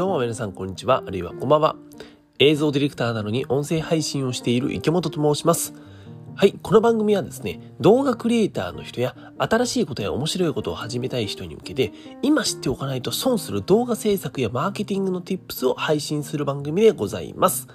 どうも皆さんこんにちは、あるいはこんばんは。映像ディレクターなのに音声配信をしている池本と申します。はい、この番組はですね、動画クリエイターの人や新しいことや面白いことを始めたい人に向けて、今知っておかないと損する動画制作やマーケティングの tips を配信する番組でございます。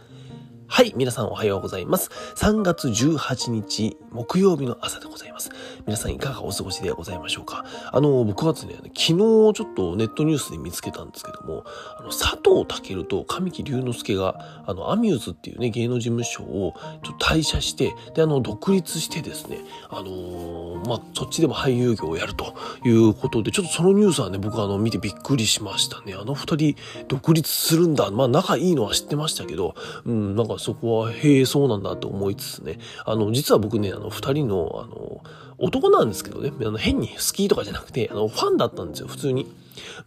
はい、皆さんおはようございます。3月18日木曜日の朝でございます。皆さんいかがお過ごしでございましょうか？あの、僕はですね、昨日ちょっとネットニュースで見つけたんですけども、あの、佐藤健と神木隆之介が、あの、アミューズっていうね、芸能事務所をちょっと退社して、で、あの、独立してですね、あのー、まあ、そっちでも俳優業をやるということで、ちょっとそのニュースはね、僕はあの、見てびっくりしましたね。あの二人独立するんだ。まあ、仲いいのは知ってましたけど、うん、なんかそこは、へえ、そうなんだと思いつつね、あの、実は僕ね、あの、二人の、あの、男なんですけどね、あの、変に好きとかじゃなくて、あの、ファンだったんですよ、普通に。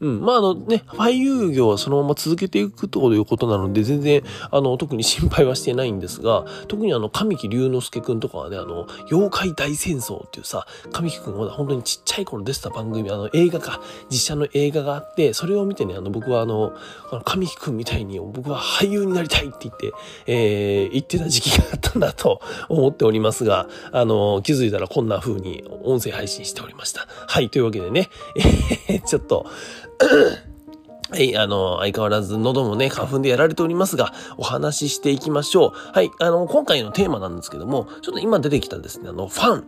うん。まあ、あのね、俳優業はそのまま続けていくということなので、全然、あの、特に心配はしてないんですが、特にあの、神木隆之介くんとかはね、あの、妖怪大戦争っていうさ、神木くんがまだ本当にちっちゃい頃出てた番組、あの、映画か、実写の映画があって、それを見てね、あの、僕はあの、あの神木くんみたいに、僕は俳優になりたいって言って、えー、言ってた時期があったんだと思っておりますが、あの、気づいたらこんな風に音声配信しておりました。はい、というわけでね、え、ちょっと、はい、あの、相変わらず喉もね、花粉でやられておりますが、お話ししていきましょう。はい、あの、今回のテーマなんですけども、ちょっと今出てきたですね、あの、ファン。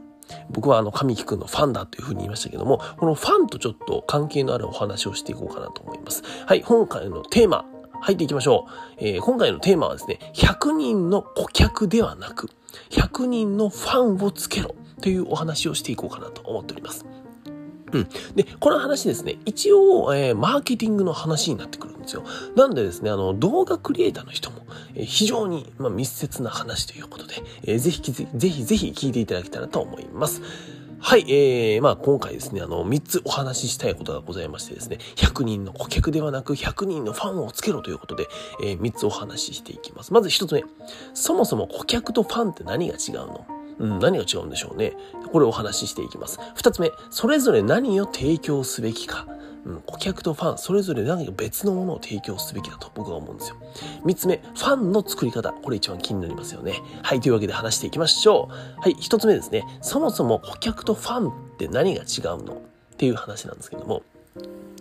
僕はあの、神木くんのファンだというふうに言いましたけども、このファンとちょっと関係のあるお話をしていこうかなと思います。はい、今回のテーマ、入っていきましょう。えー、今回のテーマはですね、100人の顧客ではなく、100人のファンをつけろというお話をしていこうかなと思っております。うん。で、この話ですね、一応、えー、マーケティングの話になってくるんですよ。なんでですね、あの、動画クリエイターの人も、えー、非常に、まあ、密接な話ということで、えー、ぜひ、ぜひ、ぜひ聞いていただけたらと思います。はい、えー、まあ今回ですね、あの、3つお話ししたいことがございましてですね、100人の顧客ではなく100人のファンをつけろということで、えー、3つお話ししていきます。まず1つ目、そもそも顧客とファンって何が違うの？うん、何が違うんでしょうね。これをお話ししていきます。二つ目、それぞれ何を提供すべきか。うん、顧客とファン、それぞれ何か別のものを提供すべきだと僕は思うんですよ。三つ目、ファンの作り方。これ一番気になりますよね。はい、というわけで話していきましょう。はい、一つ目ですね。そもそも顧客とファンって何が違うの？っていう話なんですけども。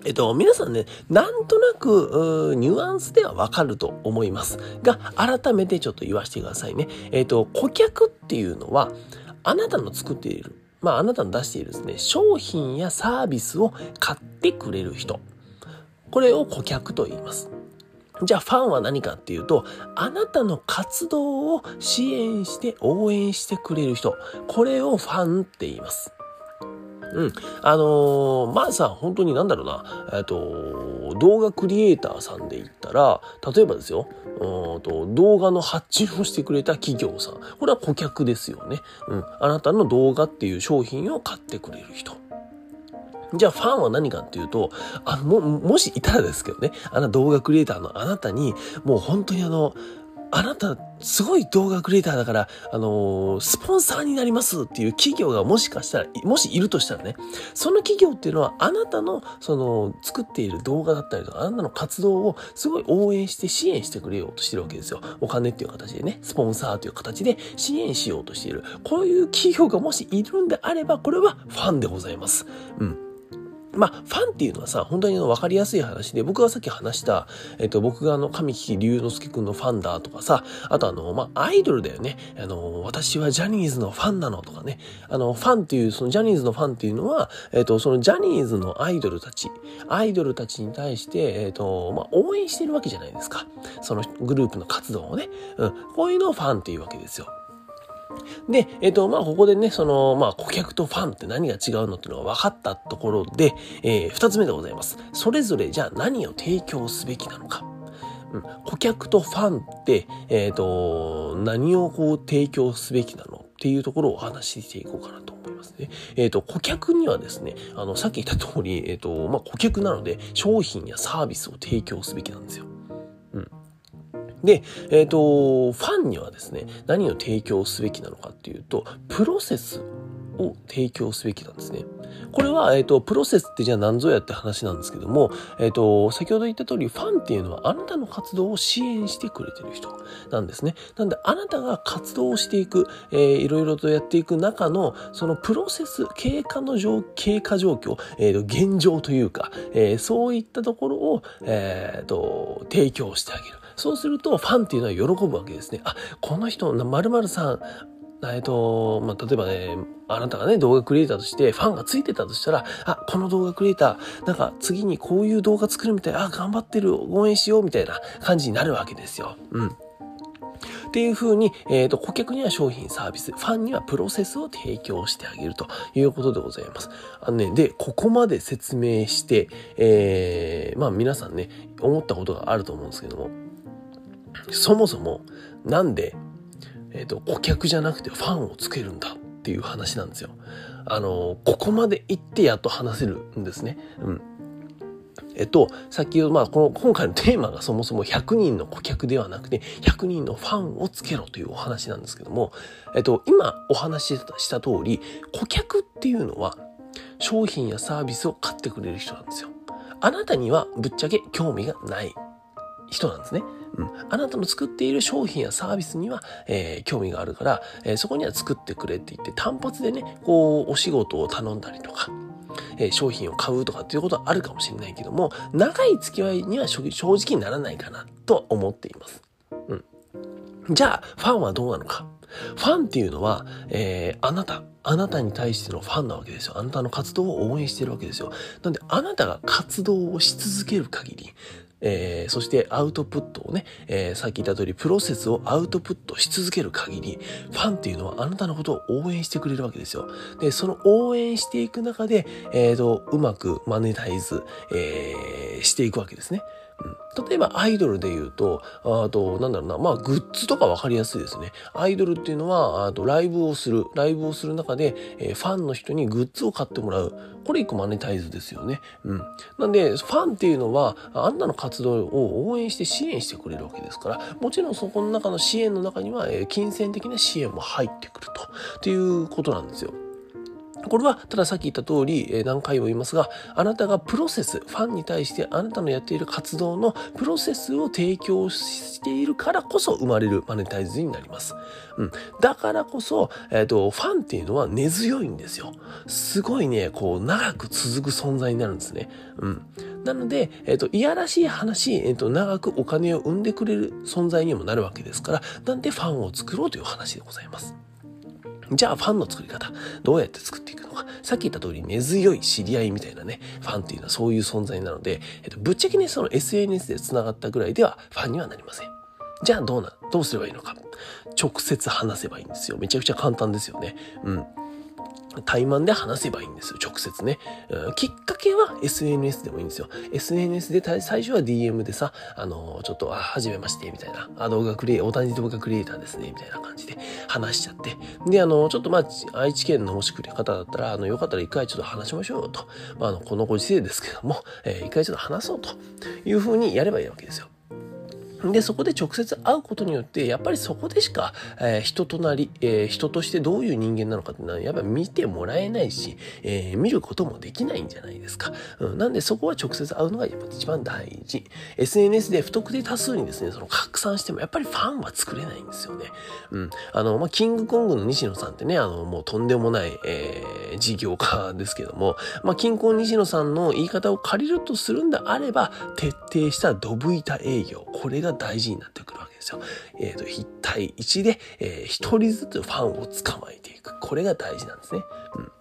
えっと、皆さんね、なんとなく、ニュアンスではわかると思います。が、改めてちょっと言わせてくださいね。えっと、顧客っていうのは、あなたの作っている、まあ、あなたの出しているですね、商品やサービスを買ってくれる人。これを顧客と言います。じゃあファンは何かっていうと、あなたの活動を支援して応援してくれる人。これをファンって言います。うん。あのー、まあさ、本当になんだろうな、えっ、と、動画クリエイターさんで言ったら、例えばですよ、うんと動画の発注をしてくれた企業さん。これは顧客ですよね。うん。あなたの動画っていう商品を買ってくれる人。じゃあファンは何かっていうと、あの、も、もしいたらですけどね、あの動画クリエイターのあなたに、もう本当にあの、あなた、すごい動画クリエイターだから、あのー、スポンサーになりますっていう企業がもしかしたら、もしいるとしたらね、その企業っていうのは、あなたの、その、作っている動画だったりとか、あなたの活動をすごい応援して支援してくれようとしてるわけですよ。お金っていう形でね、スポンサーという形で支援しようとしている。こういう企業がもしいるんであれば、これはファンでございます。うん。まあ、ファンっていうのはさ、本当に分かりやすい話で、僕がさっき話した、えっと、僕があの、神木隆之介くんのファンだとかさ、あとあの、まあ、アイドルだよね。あの、私はジャニーズのファンなのとかね。あの、ファンっていう、そのジャニーズのファンっていうのは、えっと、そのジャニーズのアイドルたち、アイドルたちに対して、えっと、まあ、応援してるわけじゃないですか。そのグループの活動をね。うん。こういうのをファンっていうわけですよ。で、えっ、ー、と、まあ、ここでね、その、まあ、顧客とファンって何が違うのっていうのが分かったところで、えー、二つ目でございます。それぞれじゃあ何を提供すべきなのか。うん、顧客とファンって、えっ、ー、と、何をこう提供すべきなのっていうところをお話ししていこうかなと思いますね。えっ、ー、と、顧客にはですね、あの、さっき言った通り、えっ、と、まあ、顧客なので商品やサービスを提供すべきなんですよ。うん。で、えっ、ー、と、ファンにはですね、何を提供すべきなのかっていうと、プロセスを提供すべきなんですね。これは、えっ、ー、と、プロセスってじゃあ何ぞやって話なんですけども、えっ、ー、と、先ほど言った通り、ファンっていうのはあなたの活動を支援してくれてる人なんですね。なんで、あなたが活動をしていく、えー、いろいろとやっていく中の、そのプロセス、経過の状、経過状況、えっ、ー、と、現状というか、えー、そういったところを、えっ、と、提供してあげる。そうすると、ファンっていうのは喜ぶわけですね。あ、この人、〇〇さん、えっと、まあ、例えばね、あなたがね、動画クリエイターとしてファンがついてたとしたら、あ、この動画クリエイター、なんか次にこういう動画作るみたい、あ、頑張ってる、応援しようみたいな感じになるわけですよ。うん。っていう風に、えっ、ー、と、顧客には商品サービス、ファンにはプロセスを提供してあげるということでございます。あのね、で、ここまで説明して、えー、まあ皆さんね、思ったことがあると思うんですけども、そもそも、なんでえ、ー、と、顧客じゃなくてファンをつけるんだっていう話なんですよ。あの、ここまで行ってやっと話せるんですね。うん。えっと、先ほど、まあ、この、今回のテーマがそもそも100人の顧客ではなくて、100人のファンをつけろというお話なんですけども、えっと、今お話しした通り、顧客っていうのは、商品やサービスを買ってくれる人なんですよ。あなたにはぶっちゃけ興味がない人なんですね。うん、あなたの作っている商品やサービスには、えー、興味があるから、えー、そこには作ってくれって言って単発でね、こう、お仕事を頼んだりとか、えー、商品を買うとかっていうことはあるかもしれないけども、長い付き合いには正直にならないかなと思っています。うん。じゃあ、ファンはどうなのか？ファンっていうのは、えー、あなた、あなたに対してのファンなわけですよ。あなたの活動を応援してるわけですよ。なんで、あなたが活動をし続ける限り、えー、そしてアウトプットをね、えー、さっき言った通りプロセスをアウトプットし続ける限り、ファンっていうのはあなたのことを応援してくれるわけですよ。で、その応援していく中で、え、ー、と、うまくマネタイズ、えー、していくわけですね。うん、例えばアイドルで言うと、あと、なんだろうな、まあ、グッズとかわかりやすいですね。アイドルっていうのは、あと、ライブをする。ライブをする中で、えー、ファンの人にグッズを買ってもらう。これ一個マネタイズですよね。うん。なんで、ファンっていうのは、あんなの活動を応援して支援してくれるわけですから、もちろんそこの中の支援の中には、えー、金銭的な支援も入ってくると。っていうことなんですよ。これは、たださっき言った通り、え何回も言いますが、あなたがプロセス、ファンに対してあなたのやっている活動のプロセスを提供しているからこそ生まれるマネタイズになります。うん。だからこそ、えっ、ー、と、ファンっていうのは根強いんですよ。すごいね、こう、長く続く存在になるんですね。うん。なので、えっ、ー、と、いやらしい話、えっ、ー、と、長くお金を生んでくれる存在にもなるわけですから、なんでファンを作ろうという話でございます。じゃあファンの作り方、どうやって作っていくのか。さっき言った通り根強い知り合いみたいなね、ファンっていうのはそういう存在なので、えっと、ぶっちゃけね、その SNS で繋がったぐらいではファンにはなりません。じゃあどうな、どうすればいいのか。直接話せばいいんですよ。めちゃくちゃ簡単ですよね。うん。対マンで話せばいいんですよ、直接ね。うん、きっかけは SNS でもいいんですよ。SNS で最初は DM でさ、あのー、ちょっと、あ、はじめまして、みたいな。あ、動画クリエイ、大谷動画クリエイターですね、みたいな感じで話しちゃって。で、あのー、ちょっとまあ、愛知県のもしくれ方だったら、あの、よかったら一回ちょっと話しましょうと。まあ、あの、このご時世ですけども、えー、一回ちょっと話そうというふうにやればいいわけですよ。で、そこで直接会うことによって、やっぱりそこでしか、えー、人となり、えー、人としてどういう人間なのかってのは、やっぱり見てもらえないし、えー、見ることもできないんじゃないですか。うん、なんでそこは直接会うのがやっぱ一番大事。SNS で不特定多数にですね、その拡散してもやっぱりファンは作れないんですよね。うん。あの、まあ、キングコングの西野さんってね、あの、もうとんでもない、えー、事業家ですけども、まあ、キングコン西野さんの言い方を借りるとするんであれば、徹底定したドブ板営業。これが大事になってくるわけですよ。えっ、ー、と、1対1で、えー、1人ずつファンを捕まえていく。これが大事なんですね。うん。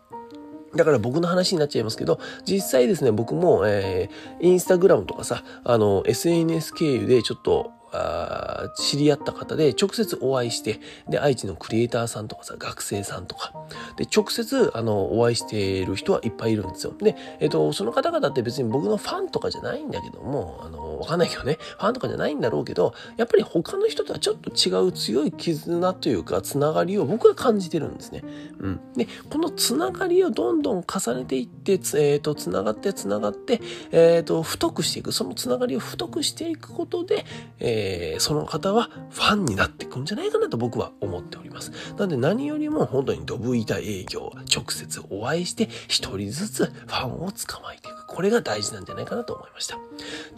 だから僕の話になっちゃいますけど、実際ですね、僕も、えー、インスタグラムとかさ、あの、SNS 経由でちょっと、あ知り合った方で直接お会いして、で、愛知のクリエイターさんとかさ、学生さんとか、で、直接、あの、お会いしている人はいっぱいいるんですよ。で、えっ、と、その方々って別に僕のファンとかじゃないんだけども、あの、わかんないけどね、ファンとかじゃないんだろうけど、やっぱり他の人とはちょっと違う強い絆というか、つながりを僕は感じてるんですね。うん。で、このつながりをどんどん重ねていって、えっ、ー、と、つながってつながって、えっ、ー、と、太くしていく。そのつながりを太くしていくことで、えー、その方はファンになっていくんじゃないかなと僕は思っております。なので何よりも本当にドブ板営業、直接お会いして一人ずつファンを捕まえていく。これが大事なんじゃないかなと思いました。とい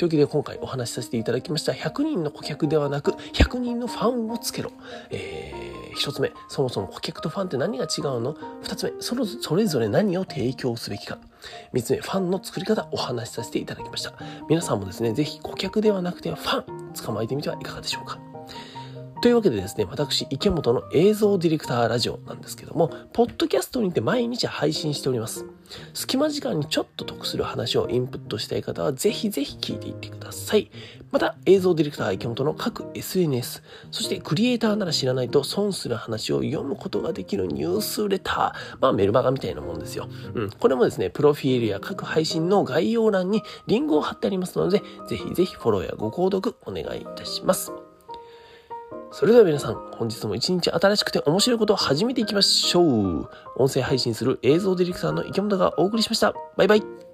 うわけで今回お話しさせていただきました100人の顧客ではなく100人のファンをつけろ。えー、1つ目、そもそも顧客とファンって何が違うの ?2 つ目、そのそれぞれ何を提供すべきか。3つ目、ファンの作り方お話しさせていただきました。皆さんもですね、ぜひ顧客ではなくてファン捕まえてみてはいかがでしょうか？というわけでですね、私、池本の映像ディレクターラジオなんですけども、ポッドキャストにて毎日配信しております。隙間時間にちょっと得する話をインプットしたい方は、ぜひぜひ聞いていってください。また、映像ディレクター池本の各 SNS、そしてクリエイターなら知らないと損する話を読むことができるニュースレター、まあメルマガみたいなもんですよ。うん、これもですね、プロフィールや各配信の概要欄にリンクを貼ってありますので、ぜひぜひフォローやご購読お願いいたします。それでは皆さん、本日も一日新しくて面白いことを始めていきましょう。音声配信する映像ディレクターの池本がお送りしました。バイバイ。